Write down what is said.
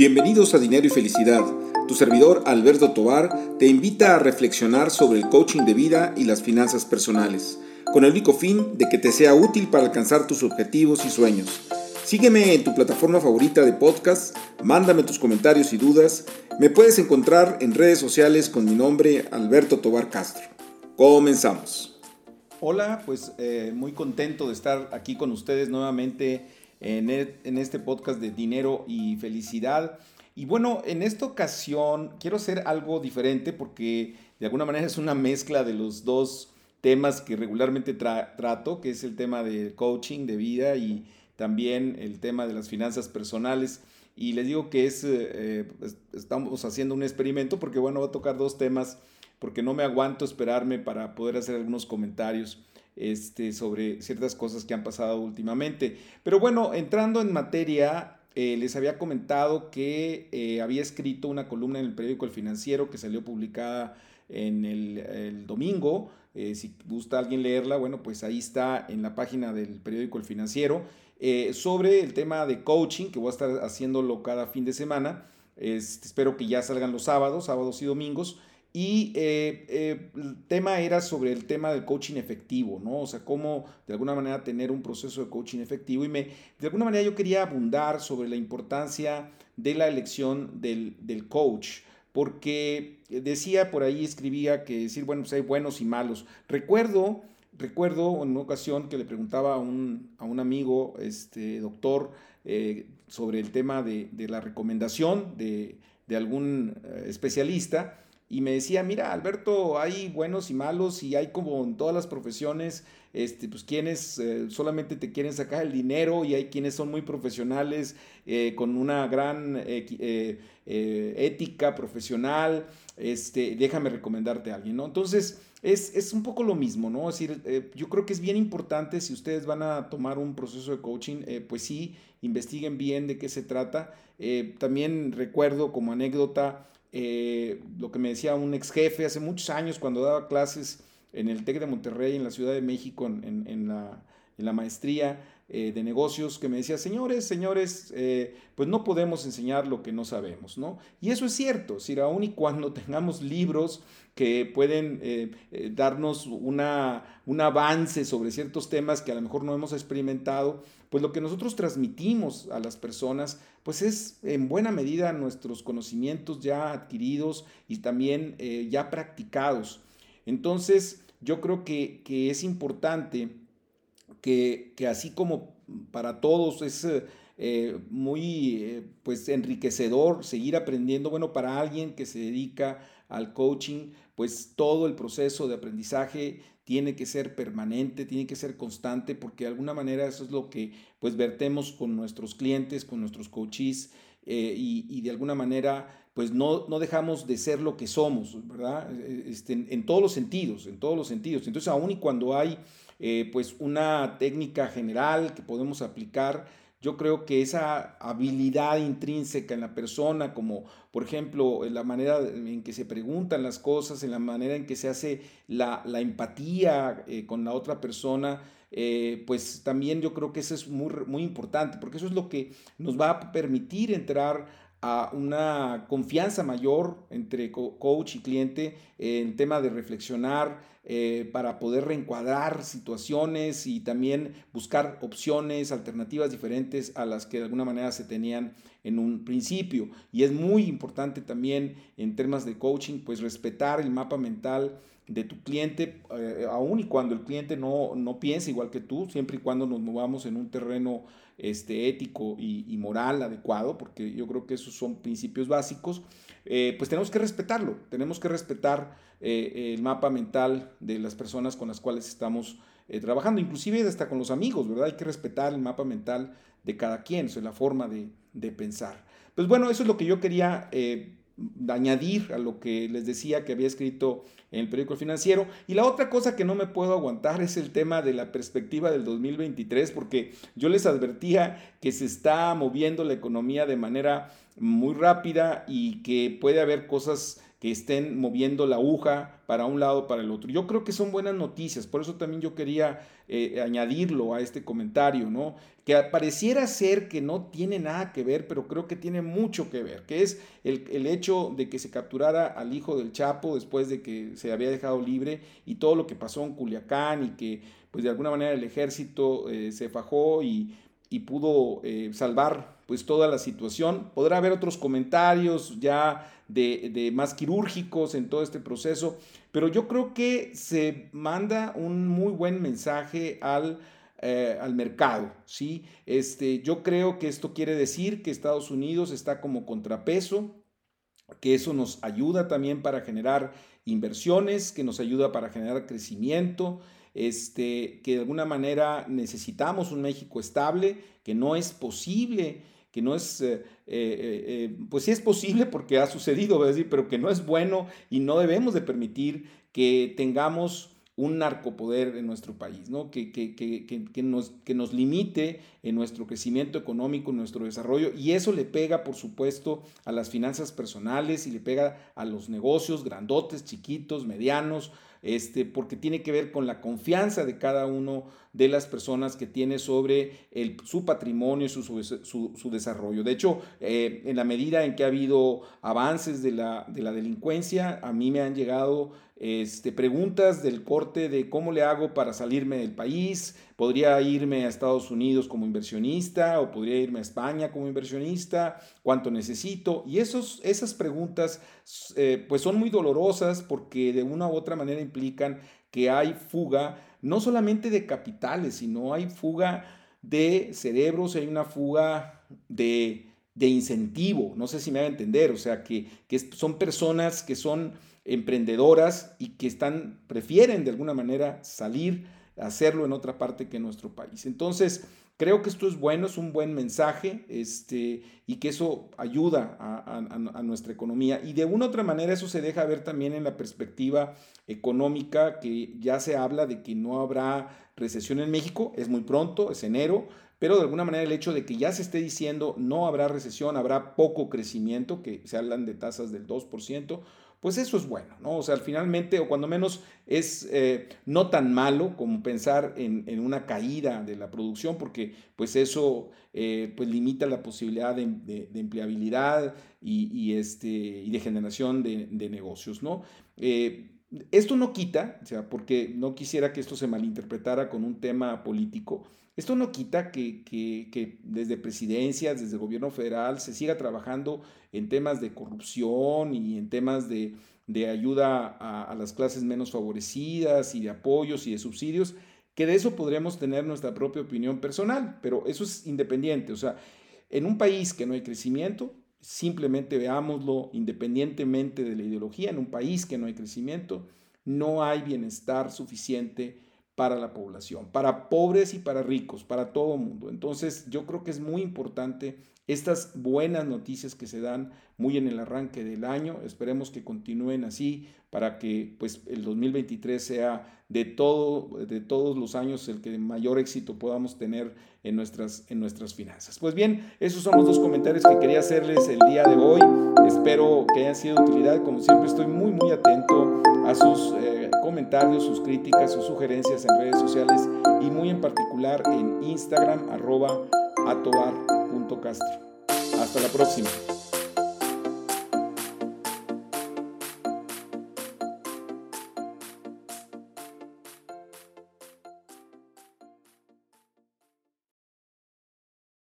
Bienvenidos a Dinero y Felicidad. Tu servidor Alberto Tobar te invita a reflexionar sobre el coaching de vida y las finanzas personales, con el único fin de que te sea útil para alcanzar tus objetivos y sueños. Sígueme en tu plataforma favorita de podcast, mándame tus comentarios y dudas. Me puedes encontrar en redes sociales con mi nombre Alberto Tobar Castro. Comenzamos. Hola, pues eh, muy contento de estar aquí con ustedes nuevamente e, en, este podcast de dinero y felicidad. Y bueno, en esta ocasión quiero hacer algo diferente porque de alguna manera es una mezcla de los dos temas que regularmente trato, que es el tema del coaching de vida y también el tema de las finanzas personales. Y les digo que es, eh, estamos haciendo un experimento porque bueno, va a tocar dos temas porque no me aguanto esperarme para poder hacer algunos comentarios este, sobre ciertas cosas que han pasado últimamente. Pero bueno, entrando en materia, eh, les había comentado que eh, había escrito una columna en el periódico El Financiero que salió publicada en el, domingo. Eh, si gusta alguien leerla, bueno, pues ahí está en la página del periódico El Financiero, sobre el tema de coaching, que voy a estar haciéndolo cada fin de semana. Este, espero que ya salgan los sábados, sábados y domingos. Y eh, eh, el tema era sobre el tema del coaching efectivo, ¿no? O sea, cómo de alguna manera tener un proceso de coaching efectivo. Y de alguna manera yo quería abundar sobre la importancia de la elección del, coach, porque decía por ahí, escribía que decir, bueno, pues hay buenos y malos. Recuerdo, recuerdo en una ocasión que le preguntaba a un, a un amigo, este doctor, eh, sobre el tema de, de la recomendación de, de algún especialista y me decía, mira, Alberto, hay buenos y malos y hay como en todas las profesiones, este, pues quienes eh, solamente te quieren sacar el dinero y hay quienes son muy profesionales, eh, con una gran eh, ética profesional, este, déjame recomendarte a alguien, ¿no? Entonces, es, es un poco lo mismo, ¿no? Es decir, yo creo que es bien importante si ustedes van a tomar un proceso de coaching, pues sí, investiguen bien de qué se trata. también recuerdo como anécdota, eh, lo que me decía un ex jefe hace muchos años cuando daba clases en el TEC de Monterrey, en la Ciudad de México, en, la, maestría eh, de negocios, que me decía, señores, señores, eh, pues no podemos enseñar lo que no sabemos, ¿no? Y eso es cierto, si aún y cuando tengamos libros que pueden darnos una, un avance sobre ciertos temas que a lo mejor no hemos experimentado, pues lo que nosotros transmitimos a las personas, pues es en buena medida nuestros conocimientos ya adquiridos y también eh, ya practicados. Entonces, yo creo que, es importante que, así como para todos es eh, muy eh, pues enriquecedor seguir aprendiendo, bueno, para alguien que se dedica al coaching, pues todo el proceso de aprendizaje tiene que ser permanente, tiene que ser constante, porque de alguna manera eso es lo que pues vertemos con nuestros clientes, con nuestros coaches, eh, y, de alguna manera pues no, no, dejamos de ser lo que somos, ¿verdad? Eh, este, en, todos los sentidos, en todos los sentidos. Entonces, aún y cuando hay eh, pues una técnica general que podemos aplicar, yo creo que esa habilidad intrínseca en la persona, como por ejemplo en la manera en que se preguntan las cosas, en la manera en que se hace la, empatía eh, con la otra persona, eh, pues también yo creo que eso es muy, muy importante, porque eso es lo que nos va a permitir entrar a una confianza mayor entre coach y cliente en tema de reflexionar eh, para poder reencuadrar situaciones y también buscar opciones, alternativas diferentes a las que de alguna manera se tenían en un principio. Y es muy importante también en temas de coaching, pues respetar el mapa mental de tu cliente, eh, aun y cuando el cliente no, no piense igual que tú, siempre y cuando nos movamos en un terreno este, ético y, moral adecuado, porque yo creo que esos son principios básicos, eh, pues tenemos que respetarlo, tenemos que respetar eh, el mapa mental de las personas con las cuales estamos trabajando, inclusive hasta con los amigos, ¿verdad? Hay que respetar el mapa mental de cada quien, eso es la forma de, de pensar. Pues bueno, eso es lo que yo quería añadir a lo que les decía que había escrito en el periódico financiero. Y la otra cosa que no me puedo aguantar es el tema de la perspectiva del 2023, porque yo les advertía que se está moviendo la economía de manera muy rápida y que puede haber cosas que estén moviendo la aguja para un lado para el otro. Yo creo que son buenas noticias, por eso también yo quería eh, añadirlo a este comentario, ¿no? Que pareciera ser que no tiene nada que ver, pero creo que tiene mucho que ver, que es el, hecho de que se capturara al hijo del Chapo después de que se había dejado libre y todo lo que pasó en Culiacán y que pues de alguna manera el ejército eh, se fajó y, pudo eh, salvar pues toda la situación. Podrá haber otros comentarios ya de, más quirúrgicos en todo este proceso, pero yo creo que se manda un muy buen mensaje al, eh, al mercado, ¿sí? Este, yo creo que esto quiere decir que Estados Unidos está como contrapeso, que eso nos ayuda también para generar inversiones, que nos ayuda para generar crecimiento, este, que de alguna manera necesitamos un México estable, que no es posible que no es, eh, eh, eh, pues sí es posible porque ha sucedido, pero que no es bueno y no debemos de permitir que tengamos un narcopoder en nuestro país, ¿no? que, que, que, nos, que nos limite en nuestro crecimiento económico, en nuestro desarrollo, y eso le pega, por supuesto, a las finanzas personales y le pega a los negocios grandotes, chiquitos, medianos, este, porque tiene que ver con la confianza de cada uno de las personas que tiene sobre el, su patrimonio y su, su, desarrollo. De hecho, eh, en la medida en que ha habido avances de la, de la delincuencia, a mí me han llegado este, preguntas del corte de cómo le hago para salirme del país, podría irme a Estados Unidos como inversionista o podría irme a España como inversionista, cuánto necesito. Y esos, esas preguntas eh, pues son muy dolorosas porque de una u otra manera implican que hay fuga no solamente de capitales, sino hay fuga de cerebros, hay una fuga de, incentivo, no sé si me va a entender, o sea, que, que son personas que son emprendedoras y que están, prefieren de alguna manera salir hacerlo en otra parte que en nuestro país. Entonces, creo que esto es bueno, es un buen mensaje este, y que eso ayuda a, nuestra economía. Y de una u otra manera eso se deja ver también en la perspectiva económica, que ya se habla de que no habrá recesión en México, es muy pronto, es enero, pero de alguna manera el hecho de que ya se esté diciendo no habrá recesión, habrá poco crecimiento, que se hablan de tasas del 2%, pues eso es bueno, ¿no? O sea, finalmente, o cuando menos es eh, no tan malo como pensar en, una caída de la producción, porque pues eso eh, pues limita la posibilidad de, empleabilidad y, este, y de generación de, negocios, ¿no? Eh, esto no quita, o sea, porque no quisiera que esto se malinterpretara con un tema político, esto no quita que, desde presidencias, desde gobierno federal, se siga trabajando en temas de corrupción y en temas de, ayuda a, las clases menos favorecidas y de apoyos y de subsidios, que de eso podríamos tener nuestra propia opinión personal, pero eso es independiente. O sea, en un país que no hay crecimiento, simplemente veámoslo independientemente de la ideología, en un país que no hay crecimiento, no hay bienestar suficiente para la población, para pobres y para ricos, para todo mundo. Entonces yo creo que es muy importante estas buenas noticias que se dan muy en el arranque del año. Esperemos que continúen así para que pues, el 2023 sea de, todo, de todos los años el que mayor éxito podamos tener en nuestras, en nuestras finanzas. Pues bien, esos son los dos comentarios que quería hacerles el día de hoy. Espero que hayan sido de utilidad. Como siempre, estoy muy, muy atento a sus eh, comentarios, sus críticas, sus sugerencias en redes sociales y muy en particular en Instagram arroba atobar.castro. Hasta la próxima.